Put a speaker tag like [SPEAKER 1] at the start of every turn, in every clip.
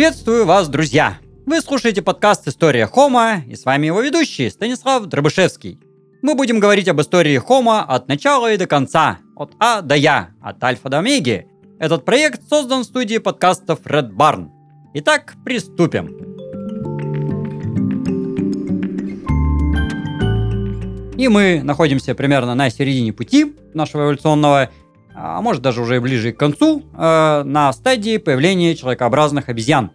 [SPEAKER 1] Приветствую вас, друзья! Вы слушаете подкаст «История Хома» и с вами его ведущий Станислав Дробышевский. Мы будем говорить об истории Хома от начала и до конца, от А до Я, от Альфа до Омеги. Этот проект создан в студии подкастов Red Barn. Итак, приступим. И мы находимся примерно на середине пути нашего эволюционного а может даже уже ближе к концу, э, на стадии появления человекообразных обезьян.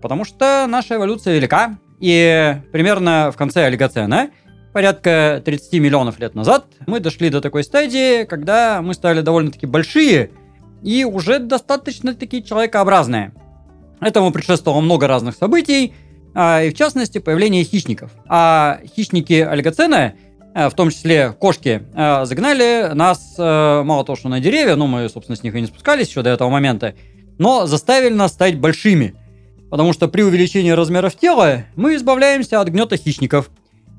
[SPEAKER 1] Потому что наша эволюция велика, и примерно в конце олигоцена, порядка 30 миллионов лет назад, мы дошли до такой стадии, когда мы стали довольно-таки большие и уже достаточно таки человекообразные. Этому предшествовало много разных событий, а, и в частности появление хищников. А хищники олигоцена – Э, в том числе кошки, э, загнали нас мало того, что на деревья, ну, мы, собственно, с них и не спускались еще до этого момента, но заставили нас стать большими. Потому что при увеличении размеров тела мы избавляемся от гнета хищников.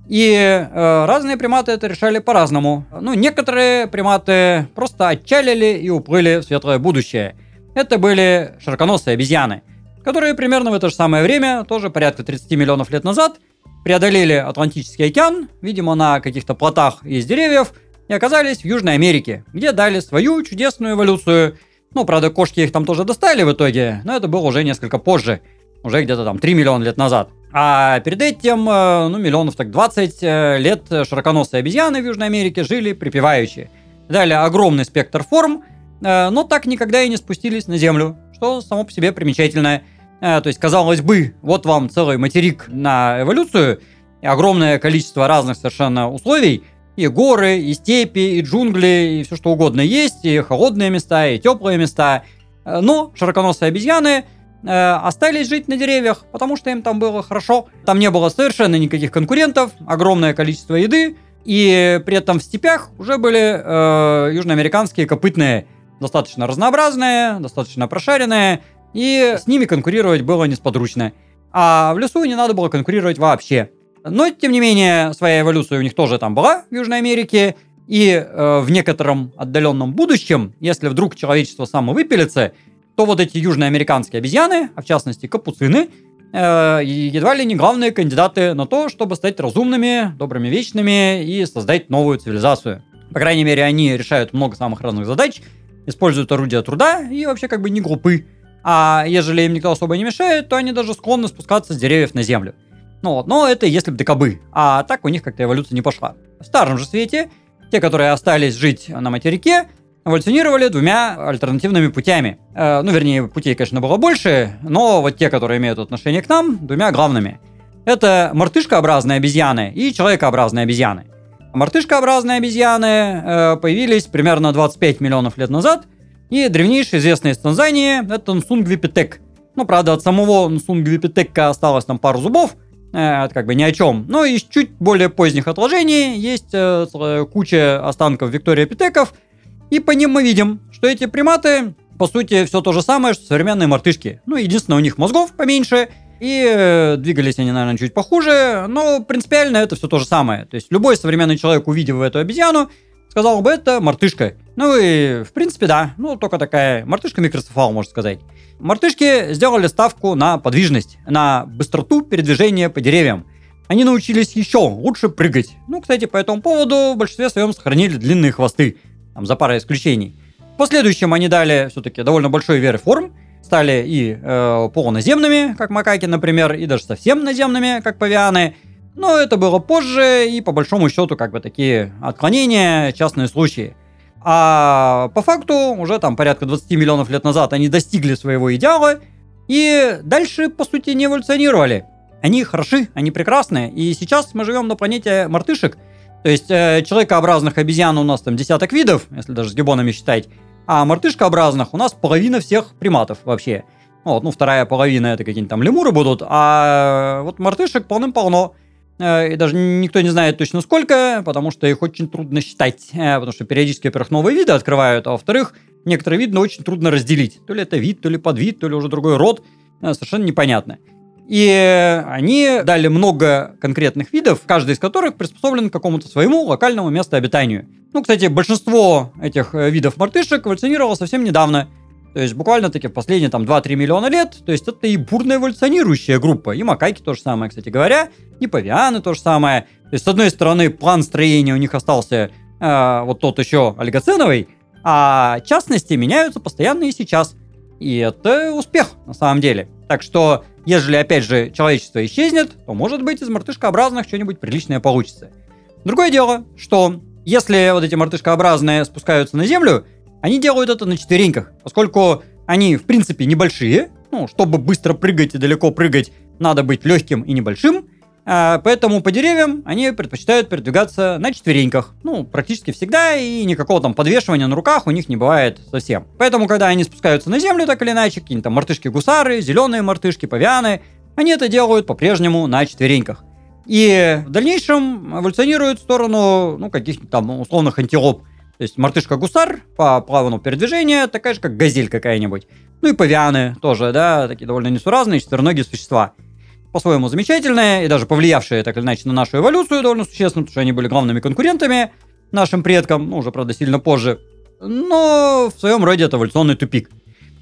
[SPEAKER 1] И э, разные приматы это решали по-разному. Ну, некоторые приматы просто отчалили и уплыли в светлое будущее. Это были широконосые обезьяны, которые примерно в это же самое время, тоже порядка 30 миллионов лет назад, преодолели Атлантический океан, видимо, на каких-то плотах из деревьев, и оказались в Южной Америке, где дали свою чудесную эволюцию. Ну, правда, кошки их там тоже достали в итоге, но это было уже несколько позже, уже где-то там 3 миллиона лет назад. А перед этим, э, ну, миллионов так 20 э, лет широконосые обезьяны в Южной Америке жили припеваючи. Дали огромный спектр форм, э, но так никогда и не спустились на Землю, что само по себе примечательное – то есть, казалось бы, вот вам целый материк на эволюцию, огромное количество разных совершенно условий, и горы, и степи, и джунгли, и все что угодно есть, и холодные места, и теплые места. Но широконосые обезьяны э, остались жить на деревьях, потому что им там было хорошо. Там не было совершенно никаких конкурентов, огромное количество еды, и при этом в степях уже были э, южноамериканские копытные, достаточно разнообразные, достаточно прошаренные, и с ними конкурировать было несподручно. А в лесу не надо было конкурировать вообще. Но, тем не менее, своя эволюция у них тоже там была в Южной Америке, и э, в некотором отдаленном будущем, если вдруг человечество самовыпилится, то вот эти южноамериканские обезьяны, а в частности капуцины, э, едва ли не главные кандидаты на то, чтобы стать разумными, добрыми, вечными и создать новую цивилизацию. По крайней мере, они решают много самых разных задач, используют орудия труда и вообще как бы не глупы. А ежели им никто особо не мешает, то они даже склонны спускаться с деревьев на землю. Ну вот, но это если бы докобы. А так у них как-то эволюция не пошла. В старом же свете, те, которые остались жить на материке, эволюционировали двумя альтернативными путями. Э, ну, вернее, путей, конечно, было больше, но вот те, которые имеют отношение к нам, двумя главными. Это мартышкообразные обезьяны и человекообразные обезьяны. Мартышкообразные обезьяны э, появились примерно 25 миллионов лет назад – и древнейшее известное из Танзании – это Нсунгвипитек. Ну, правда, от самого Нсунгвипитека осталось там пару зубов, э, как бы ни о чем. Но из чуть более поздних отложений есть э, куча останков Виктория Питеков, и по ним мы видим, что эти приматы, по сути, все то же самое, что современные мартышки. Ну, единственное, у них мозгов поменьше, и э, двигались они, наверное, чуть похуже, но принципиально это все то же самое. То есть любой современный человек, увидев эту обезьяну, сказал бы, это мартышка. Ну и, в принципе, да. Ну, только такая мартышка микроцефал, можно сказать. Мартышки сделали ставку на подвижность, на быстроту передвижения по деревьям. Они научились еще лучше прыгать. Ну, кстати, по этому поводу в большинстве своем сохранили длинные хвосты. Там, за парой исключений. В последующем они дали все-таки довольно большой веры форм, стали и э, полуназемными, как макаки, например, и даже совсем наземными, как павианы – но это было позже, и по большому счету, как бы такие отклонения, частные случаи. А по факту, уже там порядка 20 миллионов лет назад они достигли своего идеала, и дальше, по сути, не эволюционировали. Они хороши, они прекрасные, и сейчас мы живем на планете мартышек, то есть э, человекообразных обезьян у нас там десяток видов, если даже с гибонами считать, а мартышкообразных у нас половина всех приматов вообще. Вот, ну, вторая половина это какие-нибудь там лемуры будут, а вот мартышек полным-полно. Э, и даже никто не знает точно сколько, потому что их очень трудно считать, э, потому что периодически, во-первых, новые виды открывают, а во-вторых, некоторые виды очень трудно разделить. То ли это вид, то ли подвид, то ли уже другой род, э, совершенно непонятно. И они дали много конкретных видов, каждый из которых приспособлен к какому-то своему локальному месту обитанию. Ну, кстати, большинство этих видов мартышек эволюционировало совсем недавно. То есть буквально таки в последние там 2-3 миллиона лет, то есть это и бурно эволюционирующая группа. И макаки то же самое, кстати говоря, и павианы то же самое. То есть с одной стороны план строения у них остался э, вот тот еще олигоценовый, а частности меняются постоянно и сейчас. И это успех на самом деле. Так что, ежели опять же человечество исчезнет, то может быть из мартышкообразных что-нибудь приличное получится. Другое дело, что если вот эти мартышкообразные спускаются на землю, они делают это на четвереньках, поскольку они, в принципе, небольшие. Ну, чтобы быстро прыгать и далеко прыгать, надо быть легким и небольшим. А, поэтому по деревьям они предпочитают передвигаться на четвереньках. Ну, практически всегда, и никакого там подвешивания на руках у них не бывает совсем. Поэтому, когда они спускаются на землю, так или иначе, какие-нибудь там мартышки-гусары, зеленые мартышки, павианы, они это делают по-прежнему на четвереньках. И в дальнейшем эволюционируют в сторону, ну, каких-то там условных антилоп. То есть мартышка-гусар по плавному передвижению, такая же, как газель какая-нибудь. Ну и павианы тоже, да, такие довольно несуразные четвероногие существа. По-своему замечательные и даже повлиявшие так или иначе на нашу эволюцию довольно существенно, потому что они были главными конкурентами нашим предкам, ну уже, правда, сильно позже. Но в своем роде это эволюционный тупик.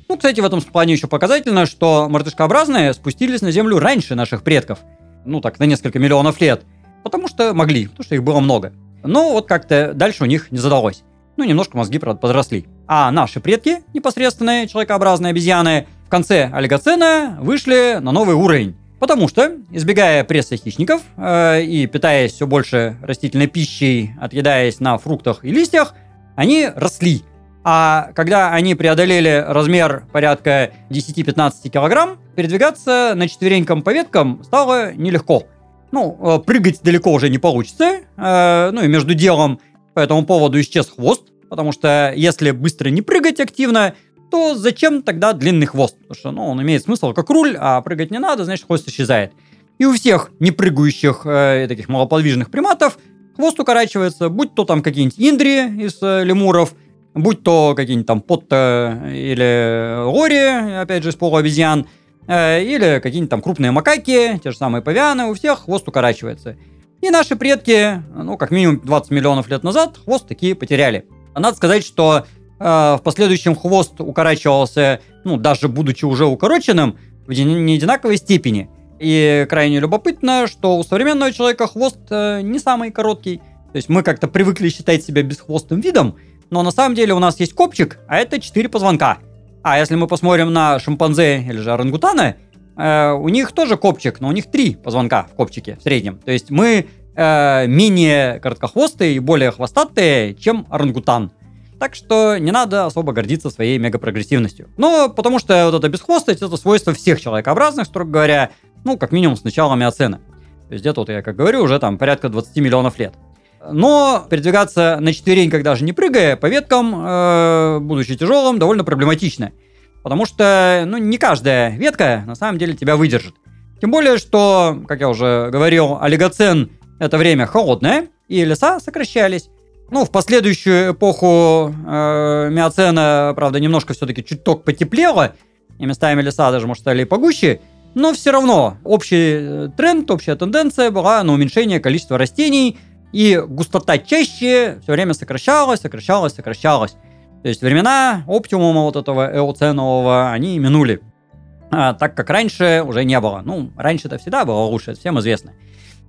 [SPEAKER 1] Ну, кстати, в этом плане еще показательно, что мартышкообразные спустились на Землю раньше наших предков. Ну, так, на несколько миллионов лет. Потому что могли, потому что их было много. Но вот как-то дальше у них не задалось. Ну, немножко мозги, правда, подросли. А наши предки, непосредственные человекообразные обезьяны, в конце олигоцена вышли на новый уровень. Потому что, избегая пресса хищников э, и питаясь все больше растительной пищей, отъедаясь на фруктах и листьях, они росли. А когда они преодолели размер порядка 10-15 килограмм, передвигаться на четвереньком по веткам стало нелегко. Ну, э, прыгать далеко уже не получится. Э, ну и между делом по этому поводу исчез хвост, потому что если быстро не прыгать активно, то зачем тогда длинный хвост? Потому что ну, он имеет смысл как руль, а прыгать не надо, значит хвост исчезает. И у всех непрыгающих э, таких малоподвижных приматов хвост укорачивается, будь то там какие-нибудь индри из э, лемуров, будь то какие-нибудь там потта или лори, опять же, из полуобезьян, Э, или какие-нибудь там крупные макаки, те же самые павианы, у всех хвост укорачивается. И наши предки, ну, как минимум 20 миллионов лет назад, хвост такие потеряли. Надо сказать, что э, в последующем хвост укорачивался, ну, даже будучи уже укороченным, в неодинаковой степени. И крайне любопытно, что у современного человека хвост э, не самый короткий. То есть мы как-то привыкли считать себя бесхвостым видом, но на самом деле у нас есть копчик, а это 4 позвонка. А если мы посмотрим на шимпанзе или же орангутаны, э, у них тоже копчик, но у них три позвонка в копчике в среднем. То есть мы э, менее короткохвостые и более хвостатые, чем орангутан. Так что не надо особо гордиться своей мегапрогрессивностью. Но потому что вот эта бесхвостость это свойство всех человекообразных, строго говоря, ну, как минимум с начала миоцена. То есть где-то, вот я как говорю, уже там порядка 20 миллионов лет. Но передвигаться на четвереньках, даже не прыгая, по веткам, э, будучи тяжелым, довольно проблематично. Потому что, ну, не каждая ветка на самом деле тебя выдержит. Тем более, что, как я уже говорил, олигоцен — это время холодное, и леса сокращались. Ну, в последующую эпоху э, миоцена, правда, немножко все-таки чуток потеплело, и местами леса даже, может, стали погуще, но все равно общий э, тренд, общая тенденция была на уменьшение количества растений, и густота чаще все время сокращалась, сокращалась, сокращалась. То есть времена оптимума вот этого эоценового, они минули. А, так как раньше уже не было. Ну, раньше это всегда было лучше, это всем известно.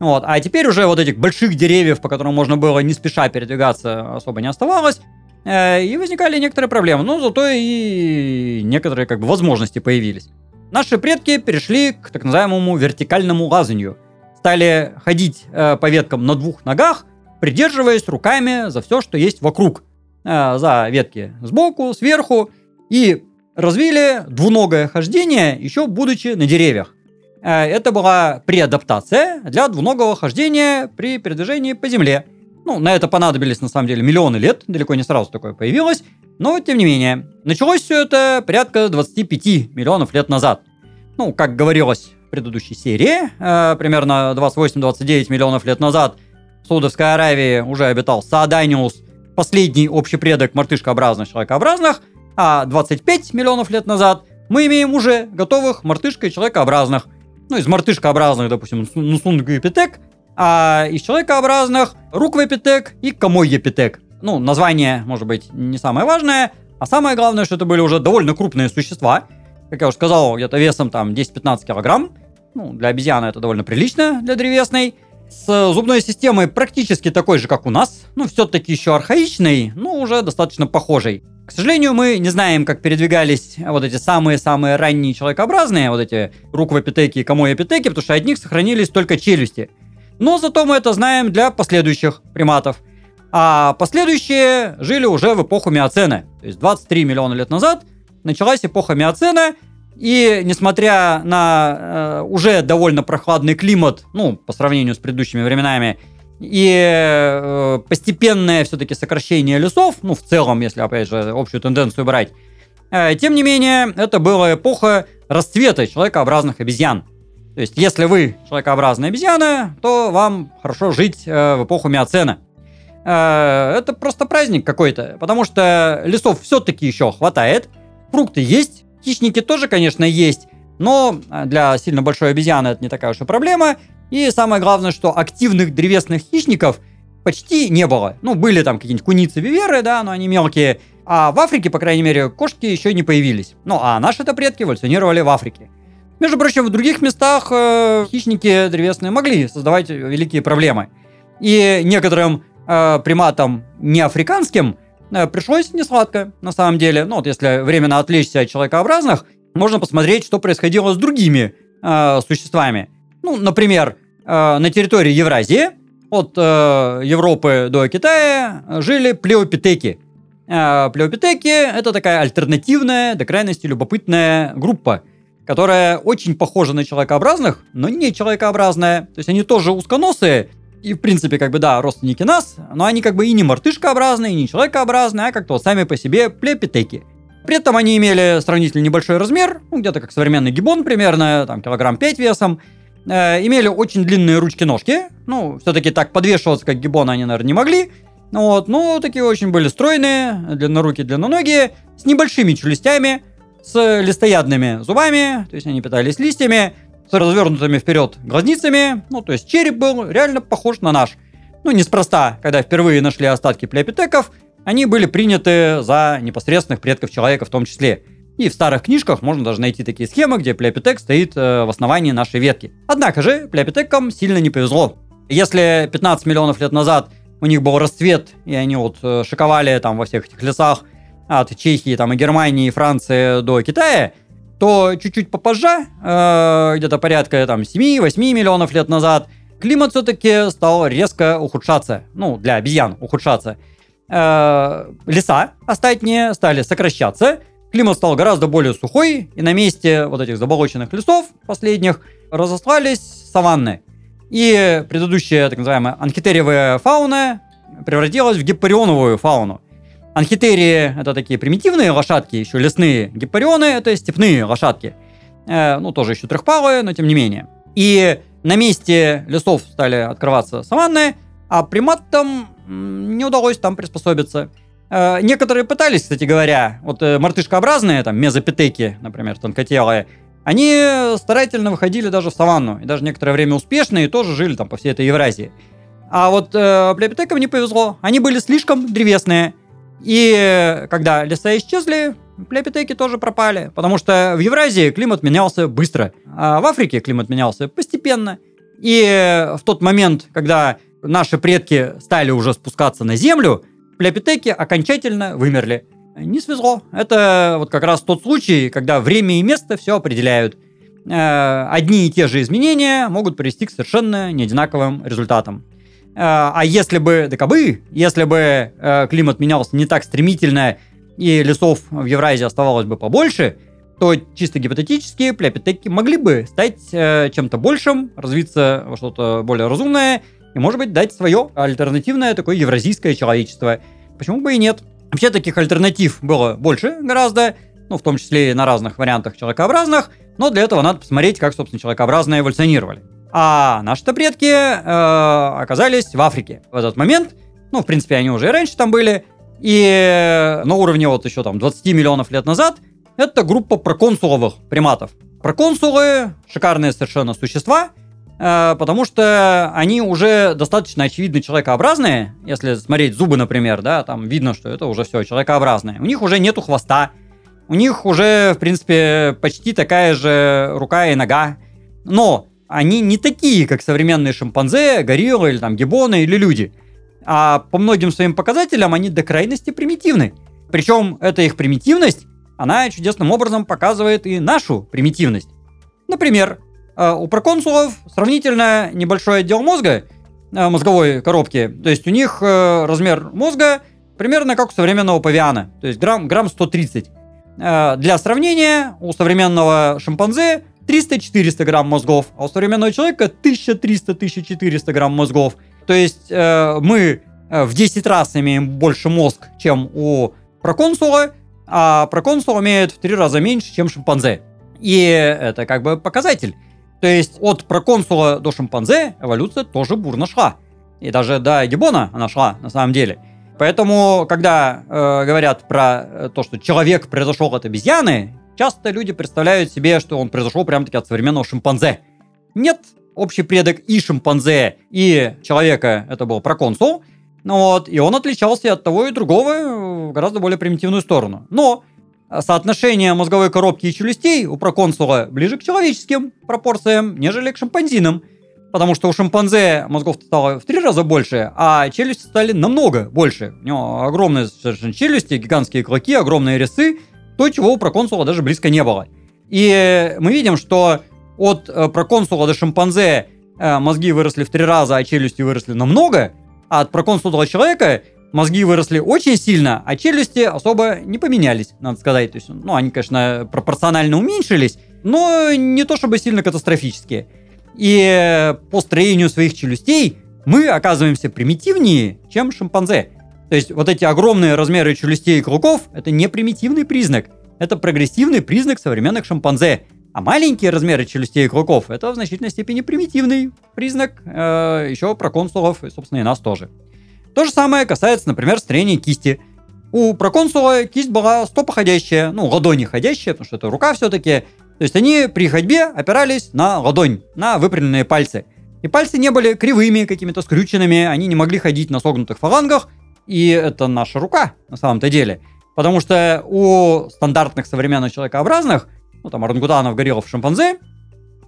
[SPEAKER 1] Вот. А теперь уже вот этих больших деревьев, по которым можно было не спеша передвигаться, особо не оставалось. Э, и возникали некоторые проблемы. Но зато и некоторые как бы возможности появились. Наши предки перешли к так называемому вертикальному лазанию – стали ходить э, по веткам на двух ногах, придерживаясь руками за все, что есть вокруг. Э, за ветки сбоку, сверху. И развили двуногое хождение, еще будучи на деревьях. Э, это была преадаптация для двуногого хождения при передвижении по земле. Ну, на это понадобились, на самом деле, миллионы лет, далеко не сразу такое появилось, но, тем не менее. Началось все это порядка 25 миллионов лет назад. Ну, как говорилось предыдущей серии, э, примерно 28-29 миллионов лет назад, в Саудовской Аравии уже обитал Сааданиус, последний общий предок мартышкообразных человекообразных, а 25 миллионов лет назад мы имеем уже готовых мартышка и человекообразных. Ну, из мартышкообразных, допустим, Нусунгюпитек, а из человекообразных Руквепитек и Камойепитек. Ну, название, может быть, не самое важное, А самое главное, что это были уже довольно крупные существа, как я уже сказал, где-то весом там 10-15 килограмм. Ну, для обезьяны это довольно прилично, для древесной. С зубной системой практически такой же, как у нас. Ну, все-таки еще архаичный, но уже достаточно похожий. К сожалению, мы не знаем, как передвигались вот эти самые-самые ранние человекообразные, вот эти руквопитеки и комояпитеки, потому что от них сохранились только челюсти. Но зато мы это знаем для последующих приматов. А последующие жили уже в эпоху Миоцена. То есть 23 миллиона лет назад началась эпоха Миоцена, и несмотря на э, уже довольно прохладный климат, ну, по сравнению с предыдущими временами, и э, постепенное все-таки сокращение лесов, ну, в целом, если, опять же, общую тенденцию брать, э, тем не менее, это была эпоха расцвета человекообразных обезьян. То есть, если вы человекообразная обезьяна, то вам хорошо жить э, в эпоху Миоцена. Это просто праздник какой-то, потому что лесов все-таки еще хватает, фрукты есть, хищники тоже, конечно, есть, но для сильно большой обезьяны это не такая уж и проблема. И самое главное, что активных древесных хищников почти не было. Ну, были там какие-нибудь куницы, виверы, да, но они мелкие. А в Африке, по крайней мере, кошки еще не появились. Ну, а наши-то предки эволюционировали в Африке. Между прочим, в других местах э, хищники древесные могли создавать великие проблемы. И некоторым э, приматам неафриканским э, пришлось несладко, на самом деле. Ну, вот если временно отвлечься от человекообразных, можно посмотреть, что происходило с другими э, существами. Ну, например, э, на территории Евразии от э, Европы до Китая жили плеопитеки. Э, плеопитеки – это такая альтернативная, до крайности любопытная группа, которая очень похожа на человекообразных, но не человекообразная. То есть они тоже узконосые, и, в принципе, как бы, да, родственники нас, но они как бы и не мартышкообразные, и не человекообразные, а как-то вот сами по себе плеопитеки. При этом они имели сравнительно небольшой размер, ну, где-то как современный гибон примерно, там, килограмм 5 весом, э, имели очень длинные ручки-ножки. Ну, все-таки так подвешиваться, как гиббоны, они, наверное, не могли. Вот, ну, такие очень были стройные, длиннорукие, длинноногие, с небольшими челюстями, с листоядными зубами, то есть они питались листьями, с развернутыми вперед глазницами, ну, то есть череп был реально похож на наш. Ну, неспроста, когда впервые нашли остатки плеопитеков, они были приняты за непосредственных предков человека в том числе. И в старых книжках можно даже найти такие схемы, где Плеопитек стоит э, в основании нашей ветки. Однако же Плеопитекам сильно не повезло. Если 15 миллионов лет назад у них был расцвет, и они вот э, шиковали там во всех этих лесах от Чехии там, и Германии, и Франции до Китая, то чуть-чуть попозже, э, где-то порядка там 7-8 миллионов лет назад, климат все-таки стал резко ухудшаться. Ну, для обезьян ухудшаться. Э, леса остатние стали сокращаться, Климат стал гораздо более сухой, и на месте вот этих заболоченных лесов последних разослались саванны. И предыдущая, так называемая, анхитериевая фауна превратилась в гиппарионовую фауну. Анхитерии – это такие примитивные лошадки, еще лесные. Гиппарионы – это степные лошадки. Э, ну, тоже еще трехпалые, но тем не менее. И на месте лесов стали открываться саванны, а приматам не удалось там приспособиться. Э, некоторые пытались, кстати говоря, вот э, мартышкообразные, там, мезопитеки, например, тонкотелые, они старательно выходили даже в саванну, и даже некоторое время успешно, и тоже жили там по всей этой Евразии. А вот э, плеопитекам не повезло, они были слишком древесные. И когда леса исчезли, плеопитеки тоже пропали, потому что в Евразии климат менялся быстро, а в Африке климат менялся постепенно. И в тот момент, когда наши предки стали уже спускаться на Землю, плеопитеки окончательно вымерли. Не свезло. Это вот как раз тот случай, когда время и место все определяют. Э, одни и те же изменения могут привести к совершенно неодинаковым результатам. Э, а если бы, да если бы э, климат менялся не так стремительно и лесов в Евразии оставалось бы побольше, то чисто гипотетически плеопитеки могли бы стать чем-то большим, развиться во что-то более разумное и, может быть, дать свое альтернативное такое евразийское человечество. Почему бы и нет? Вообще таких альтернатив было больше гораздо, ну, в том числе и на разных вариантах человекообразных, но для этого надо посмотреть, как, собственно, человекообразные эволюционировали. А наши-то предки э, оказались в Африке в этот момент. Ну, в принципе, они уже и раньше там были. И на уровне вот еще там 20 миллионов лет назад это группа проконсуловых приматов. Проконсулы – шикарные совершенно существа – э, потому что они уже достаточно очевидно человекообразные. Если смотреть зубы, например, да, там видно, что это уже все человекообразное. У них уже нету хвоста, у них уже, в принципе, почти такая же рука и нога. Но они не такие, как современные шимпанзе, гориллы или там гибоны или люди. А по многим своим показателям они до крайности примитивны. Причем эта их примитивность, она чудесным образом показывает и нашу примитивность. Например, э, у проконсулов сравнительно небольшой отдел мозга, э, мозговой коробки. То есть у них э, размер мозга примерно как у современного павиана, то есть грамм, грамм 130. Для сравнения, у современного шимпанзе 300-400 грамм мозгов, а у современного человека 1300-1400 грамм мозгов. То есть мы в 10 раз имеем больше мозг, чем у проконсула, а проконсул имеет в 3 раза меньше, чем шимпанзе. И это как бы показатель. То есть от проконсула до шимпанзе эволюция тоже бурно шла. И даже до гибона она шла на самом деле. Поэтому, когда э, говорят про э, то, что человек произошел от обезьяны, часто люди представляют себе, что он произошел прямо-таки от современного шимпанзе. Нет, общий предок и шимпанзе, и человека это был проконсул. Ну вот, и он отличался от того и другого в гораздо более примитивную сторону. Но соотношение мозговой коробки и челюстей у проконсула ближе к человеческим пропорциям, нежели к шимпанзинам. Потому что у шимпанзе мозгов стало в три раза больше, а челюсти стали намного больше. У него огромные совершенно челюсти, гигантские клыки, огромные резцы. То, чего у проконсула даже близко не было. И мы видим, что от э, проконсула до шимпанзе э, мозги выросли в три раза, а челюсти выросли намного, а от проконсула человека мозги выросли очень сильно, а челюсти особо не поменялись, надо сказать. То есть, ну, они, конечно, пропорционально уменьшились, но не то чтобы сильно катастрофические. И по строению своих челюстей мы оказываемся примитивнее, чем шимпанзе. То есть вот эти огромные размеры челюстей и клыков – это не примитивный признак, это прогрессивный признак современных шимпанзе. А маленькие размеры челюстей и клыков – это в значительной степени примитивный признак э, еще проконсулов и, собственно, и нас тоже. То же самое касается, например, строения кисти. У проконсула кисть была стопоходящая, ну, ладони ходящая, потому что это рука все-таки. То есть они при ходьбе опирались на ладонь, на выпрямленные пальцы. И пальцы не были кривыми, какими-то скрюченными, они не могли ходить на согнутых фалангах, и это наша рука на самом-то деле. Потому что у стандартных современных человекообразных, ну там орангутанов, гориллов, шимпанзе,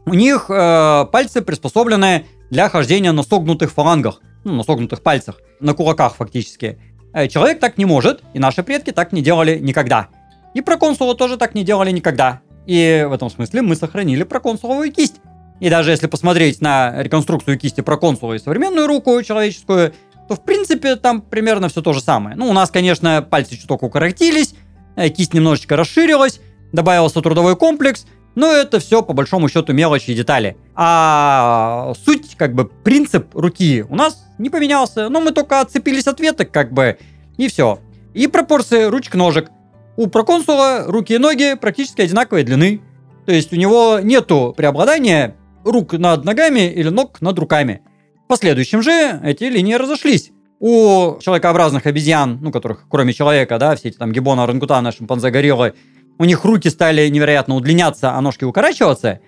[SPEAKER 1] у них э, пальцы приспособлены для хождения на согнутых фалангах ну, на согнутых пальцах, на кулаках фактически. Э, человек так не может, и наши предки так не делали никогда. И проконсулы тоже так не делали никогда. И в этом смысле мы сохранили проконсуловую кисть. И даже если посмотреть на реконструкцию кисти проконсула и современную руку человеческую, то в принципе там примерно все то же самое. Ну, у нас, конечно, пальцы чуток укоротились, э, кисть немножечко расширилась, добавился трудовой комплекс – но это все по большому счету мелочи и детали. А суть, как бы, принцип руки у нас не поменялся. Но мы только отцепились от веток, как бы, и все. И пропорции ручек-ножек. У проконсула руки и ноги практически одинаковой длины. То есть у него нету преобладания рук над ногами или ног над руками. В последующем же эти линии разошлись. У человекообразных обезьян, ну, которых кроме человека, да, все эти там гиббоны, орангутаны, шимпанзе, гориллы, у них руки стали невероятно удлиняться, а ножки укорачиваться.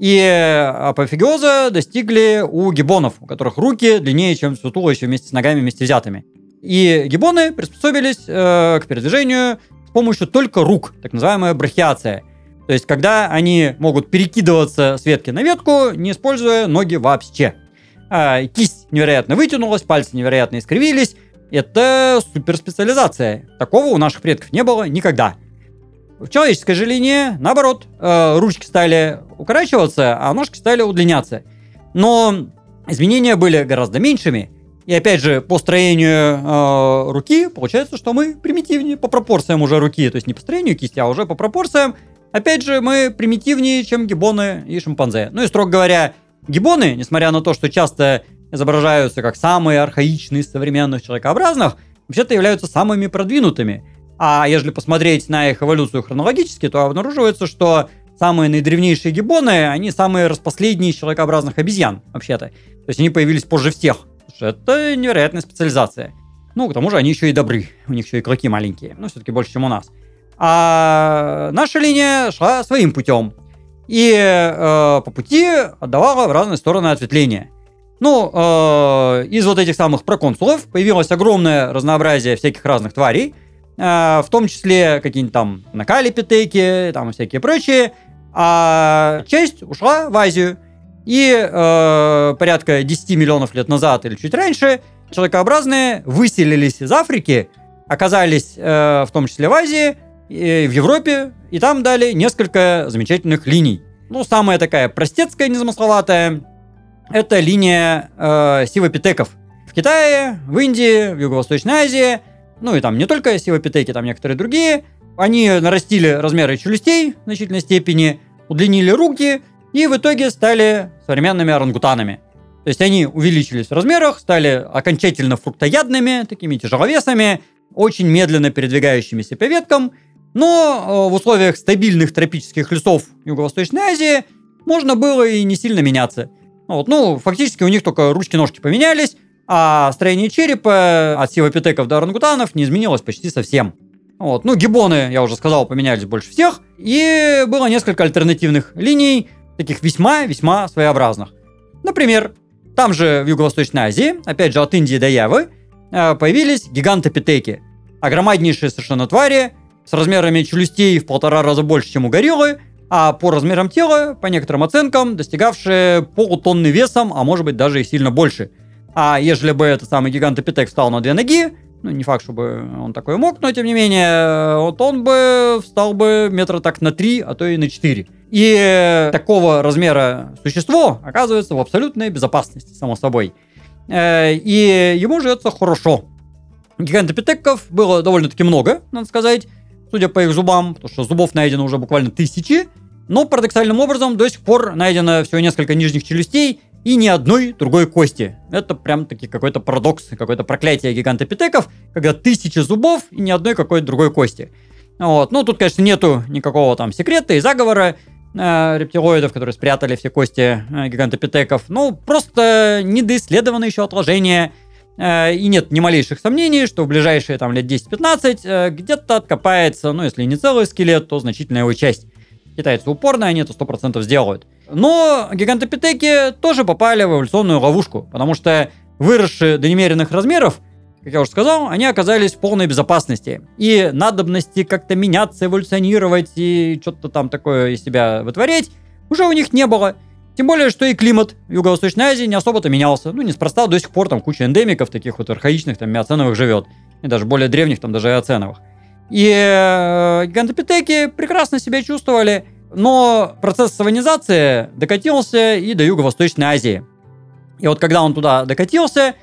[SPEAKER 1] И апофеоза достигли у гибонов, у которых руки длиннее, чем все туловище вместе с ногами вместе взятыми. И гибоны приспособились э, к передвижению с помощью только рук, так называемая брахиация. То есть, когда они могут перекидываться с ветки на ветку, не используя ноги вообще. А, кисть невероятно вытянулась, пальцы невероятно искривились. Это суперспециализация. Такого у наших предков не было никогда. В человеческой же линии, наоборот, э, ручки стали укорачиваться, а ножки стали удлиняться. Но изменения были гораздо меньшими. И опять же, по строению э, руки получается, что мы примитивнее по пропорциям уже руки. То есть не по строению кисти, а уже по пропорциям. Опять же, мы примитивнее, чем гибоны и шимпанзе. Ну и, строго говоря, гибоны, несмотря на то, что часто изображаются как самые архаичные современных человекообразных, вообще-то являются самыми продвинутыми. А если посмотреть на их эволюцию хронологически, то обнаруживается, что самые наидревнейшие гиббоны, они самые распоследние из человекообразных обезьян, вообще-то. То есть они появились позже всех. Это невероятная специализация. Ну, к тому же они еще и добры. У них еще и клыки маленькие. Но все-таки больше, чем у нас. А наша линия шла своим путем. и э, по пути отдавала в разные стороны ответвления. Ну, э, из вот этих самых проконсулов появилось огромное разнообразие всяких разных тварей, в том числе какие-нибудь там накалипитеки, там всякие прочие, а часть ушла в Азию. И э, порядка 10 миллионов лет назад или чуть раньше человекообразные выселились из Африки, оказались э, в том числе в Азии, и в Европе, и там дали несколько замечательных линий. Ну, самая такая простецкая, незамысловатая, это линия э, сивопитеков. В Китае, в Индии, в Юго-Восточной Азии, ну и там не только сивопитеки, там некоторые другие, они нарастили размеры челюстей в значительной степени, удлинили руки и в итоге стали современными орангутанами. То есть они увеличились в размерах, стали окончательно фруктоядными, такими тяжеловесами, очень медленно передвигающимися по веткам, но э, в условиях стабильных тропических лесов Юго-Восточной Азии можно было и не сильно меняться. Вот, ну, фактически у них только ручки-ножки поменялись, а строение черепа от сивопитеков до орангутанов не изменилось почти совсем. Вот. Ну, гибоны, я уже сказал, поменялись больше всех. И было несколько альтернативных линий, таких весьма-весьма своеобразных. Например, там же в Юго-Восточной Азии, опять же от Индии до Явы, э, появились гигантопитеки. Огромнейшие совершенно твари, с размерами челюстей в полтора раза больше, чем у гориллы, а по размерам тела, по некоторым оценкам, достигавшие полутонны весом, а может быть даже и сильно больше. А ежели бы этот самый гигантопитек встал на две ноги, ну, не факт, чтобы он такой мог, но тем не менее, вот он бы встал бы метра так на три, а то и на четыре. И такого размера существо оказывается в абсолютной безопасности, само собой. Э, и ему живется хорошо. Гигантопитеков было довольно-таки много, надо сказать судя по их зубам, потому что зубов найдено уже буквально тысячи. Но парадоксальным образом до сих пор найдено всего несколько нижних челюстей и ни одной другой кости. Это прям таки какой-то парадокс, какое-то проклятие гигантопитеков, когда тысячи зубов и ни одной какой-то другой кости. Вот. Ну, тут, конечно, нету никакого там секрета и заговора э, рептилоидов, которые спрятали все кости э, гигантопитеков. Ну, просто недоисследовано еще отложение Э, и нет ни малейших сомнений, что в ближайшие там лет 10-15 э, где-то откопается, ну если не целый скелет, то значительная его часть. Китайцы упорные, они это 100% сделают. Но гигантопитеки тоже попали в эволюционную ловушку, потому что выросшие до немеренных размеров, как я уже сказал, они оказались в полной безопасности. И надобности как-то меняться, эволюционировать и что-то там такое из себя вытворять уже у них не было. Тем более, что и климат Юго-Восточной Азии не особо-то менялся. Ну, неспроста до сих пор там куча эндемиков, таких вот архаичных, там, миоценовых живет. И даже более древних, там, даже иоценовых. И э, гигантопитеки прекрасно себя чувствовали, но процесс саванизации докатился и до Юго-Восточной Азии. И вот когда он туда докатился,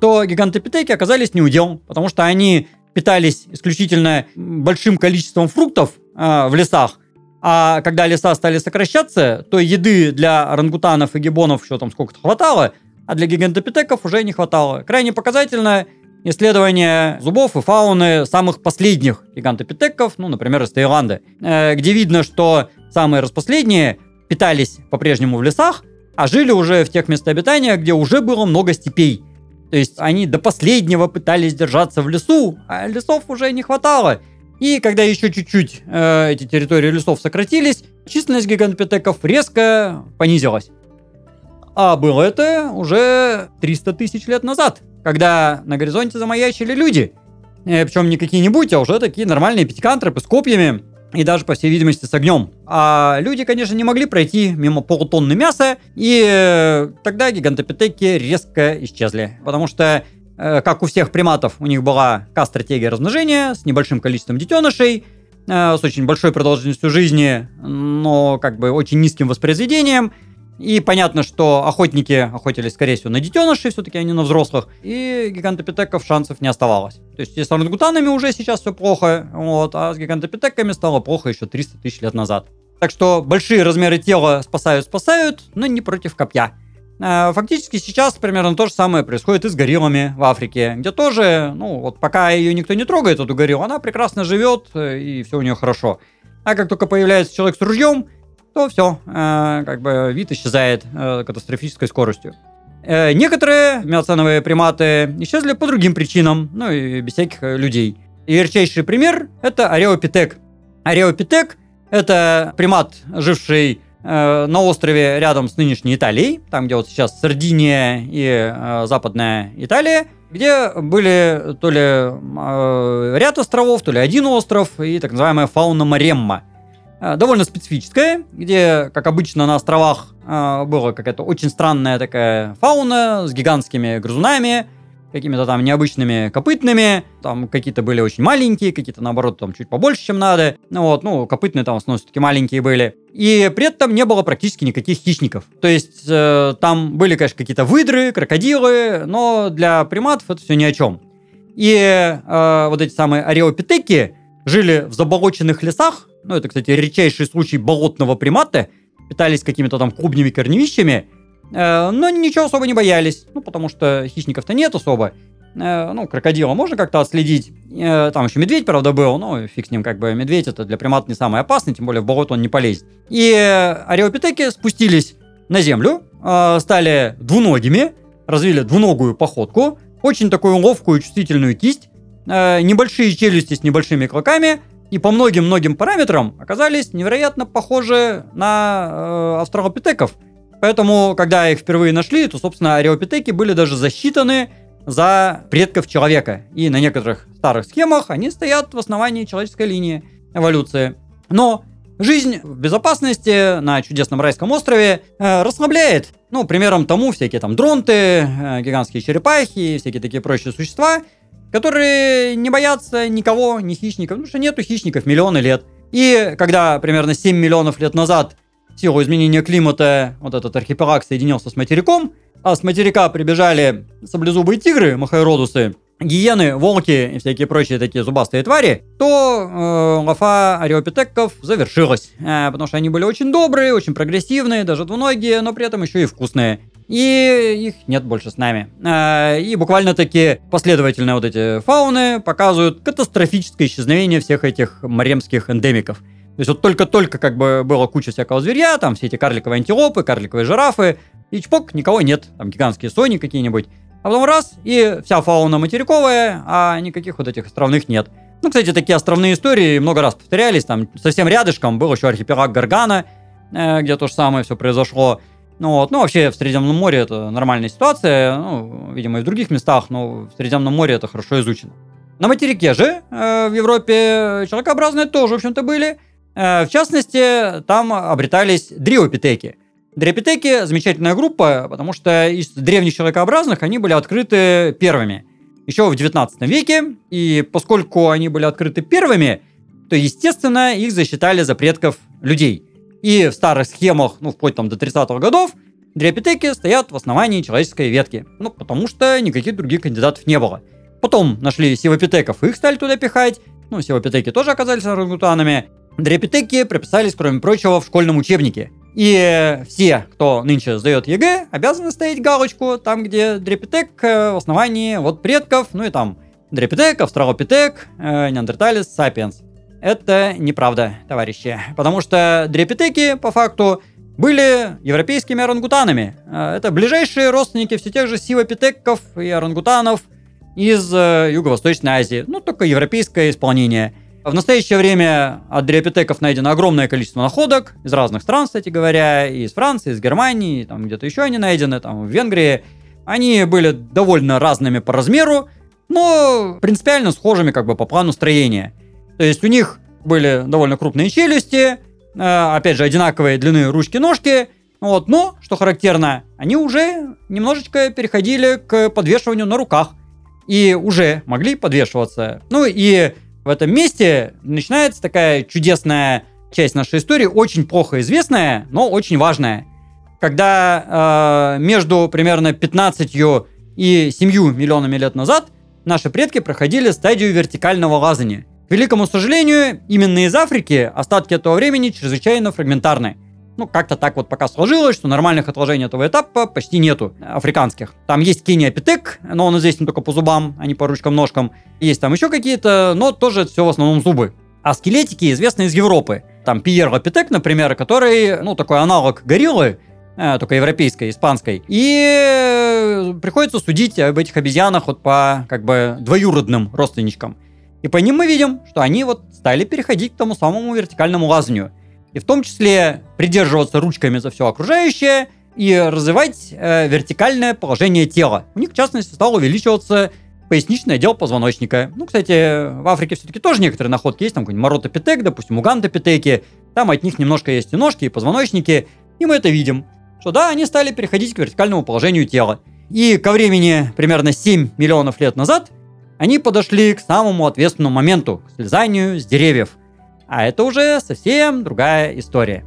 [SPEAKER 1] то гигантопитеки оказались неудел, потому что они питались исключительно большим количеством фруктов э, в лесах, а когда леса стали сокращаться, то еды для орангутанов и гибонов еще там сколько-то хватало, а для гигантопитеков уже не хватало. Крайне показательно исследование зубов и фауны самых последних гигантопитеков, ну, например, из Таиланда, э, где видно, что самые распоследние питались по-прежнему в лесах, а жили уже в тех местах обитания, где уже было много степей. То есть они до последнего пытались держаться в лесу, а лесов уже не хватало. И когда еще чуть-чуть э, эти территории лесов сократились, численность гигантопитеков резко понизилась. А было это уже 300 тысяч лет назад, когда на горизонте замаячили люди. Э, причем не какие-нибудь, а уже такие нормальные пятикантропы с копьями и даже, по всей видимости, с огнем. А люди, конечно, не могли пройти мимо полутонны мяса, и э, тогда гигантопитеки резко исчезли. Потому что Э, как у всех приматов, у них была К-стратегия размножения с небольшим количеством детенышей, э, с очень большой продолжительностью жизни, но как бы очень низким воспроизведением. И понятно, что охотники охотились, скорее всего, на детенышей, все-таки они на взрослых, и гигантопитеков шансов не оставалось. То есть с орангутанами уже сейчас все плохо, вот, а с гигантопитеками стало плохо еще 300 тысяч лет назад. Так что большие размеры тела спасают-спасают, но не против копья. Э, фактически сейчас примерно то же самое происходит и с гориллами в Африке, где тоже, ну, вот пока ее никто не трогает, эту гориллу, она прекрасно живет, э, и все у нее хорошо. А как только появляется человек с ружьем, то все, э, как бы вид исчезает катастрофической скоростью. Некоторые миоценовые приматы исчезли по другим причинам, ну и без всяких людей. И ярчайший пример – это ареопитек. Ареопитек – это примат, живший э, на острове рядом с нынешней Италией, там, где вот сейчас Сардиния и э, Западная Италия, где были то ли э, ряд островов, то ли один остров и так называемая фауна Маремма. Э, довольно специфическая, где, как обычно на островах, э, была какая-то очень странная такая фауна с гигантскими грызунами, какими-то там необычными копытными, там какие-то были очень маленькие, какие-то наоборот там чуть побольше, чем надо, ну вот, ну копытные там в основном все-таки маленькие были, и при этом не было практически никаких хищников, то есть э, там были, конечно, какие-то выдры, крокодилы, но для приматов это все ни о чем. И э, вот эти самые ареопитеки жили в заболоченных лесах, ну это, кстати, редчайший случай болотного примата, питались какими-то там клубнями корневищами, Э, но ничего особо не боялись, ну, потому что хищников-то нет особо. Э, ну, крокодила можно как-то отследить. Э, там еще медведь, правда, был, но фиг с ним, как бы. Медведь это для примата не самый опасный, тем более в болото он не полезет. И ареопитеки спустились на землю, стали двуногими, развили двуногую походку, очень такую ловкую чувствительную кисть, небольшие челюсти с небольшими клыками, и по многим-многим параметрам оказались невероятно похожи на австралопитеков – Поэтому, когда их впервые нашли, то, собственно, ареопитеки были даже засчитаны за предков человека. И на некоторых старых схемах они стоят в основании человеческой линии эволюции. Но жизнь в безопасности на чудесном райском острове э, расслабляет. Ну, примером тому всякие там дронты, э, гигантские черепахи, всякие такие прочие существа, которые не боятся никого, ни хищников, потому что нету хищников миллионы лет. И когда примерно 7 миллионов лет назад в силу изменения климата вот этот архипелаг соединился с материком, а с материка прибежали саблезубые тигры, махайродусы, гиены, волки и всякие прочие такие зубастые твари, то э, лафа ареопитеков завершилась. Э, потому что они были очень добрые, очень прогрессивные, даже двуногие, но при этом еще и вкусные. И их нет больше с нами. Э, и буквально-таки последовательно вот эти фауны показывают катастрофическое исчезновение всех этих маремских эндемиков. То есть вот только-только как бы было куча всякого зверя, там все эти карликовые антилопы, карликовые жирафы, и чпок, никого нет, там гигантские сони какие-нибудь. А потом раз, и вся фауна материковая, а никаких вот этих островных нет. Ну, кстати, такие островные истории много раз повторялись, там совсем рядышком был еще архипелаг Гаргана, э, где то же самое все произошло. Ну вот, ну вообще в Средиземном море это нормальная ситуация, ну, видимо, и в других местах, но в Средиземном море это хорошо изучено. На материке же, э, в Европе, человекообразные тоже, в общем-то, были. Э, в частности, там обретались дриопитеки. Дриопитеки – замечательная группа, потому что из древних человекообразных они были открыты первыми. Еще в 19 веке, и поскольку они были открыты первыми, то, естественно, их засчитали за предков людей. И в старых схемах, ну, вплоть там до 30-х годов, дриопитеки стоят в основании человеческой ветки. Ну, потому что никаких других кандидатов не было. Потом нашли сивапитеков, их стали туда пихать. Ну, сивапитеки тоже оказались орангутанами. Дриопитеки прописались, кроме прочего, в школьном учебнике. И все, кто нынче сдает ЕГЭ, обязаны ставить галочку там, где дриопитек э, в основании вот предков, ну и там дрепитек, австралопитек, э, неандерталис, сапиенс. Это неправда, товарищи. Потому что дрепитеки, по факту, были европейскими орангутанами. Э, это ближайшие родственники все тех же сивопитеков и орангутанов из э, Юго-Восточной Азии. Ну, только европейское исполнение – в настоящее время от дриопитеков найдено огромное количество находок из разных стран, кстати говоря, и из Франции, из Германии, там где-то еще они найдены, там в Венгрии. Они были довольно разными по размеру, но принципиально схожими как бы по плану строения. То есть у них были довольно крупные челюсти, э, опять же, одинаковые длины ручки-ножки, вот, но, что характерно, они уже немножечко переходили к подвешиванию на руках и уже могли подвешиваться. Ну и в этом месте начинается такая чудесная часть нашей истории, очень плохо известная, но очень важная. Когда э, между примерно 15 и 7 миллионами лет назад наши предки проходили стадию вертикального лазания. Великому сожалению, именно из Африки остатки этого времени чрезвычайно фрагментарны. Ну, как-то так вот пока сложилось, что нормальных отложений этого этапа почти нету, африканских. Там есть кениопитек, но он известен только по зубам, а не по ручкам-ножкам. Есть там еще какие-то, но тоже все в основном зубы. А скелетики известны из Европы. Там Пьерлопитек, например, который, ну, такой аналог гориллы, э, только европейской, испанской. И э, приходится судить об этих обезьянах вот по, как бы, двоюродным родственничкам. И по ним мы видим, что они вот стали переходить к тому самому вертикальному лазанию. и в том числе придерживаться ручками за все окружающее и развивать э, вертикальное положение тела. У них, в частности, стало увеличиваться поясничный отдел позвоночника. Ну, кстати, в Африке все-таки тоже некоторые находки есть, там какой-нибудь моротопитек, допустим, угантопитеки, там от них немножко есть и ножки, и позвоночники, и мы это видим, что да, они стали переходить к вертикальному положению тела. И ко времени примерно 7 миллионов лет назад они подошли к самому ответственному моменту, к слезанию с деревьев. А это уже совсем другая история.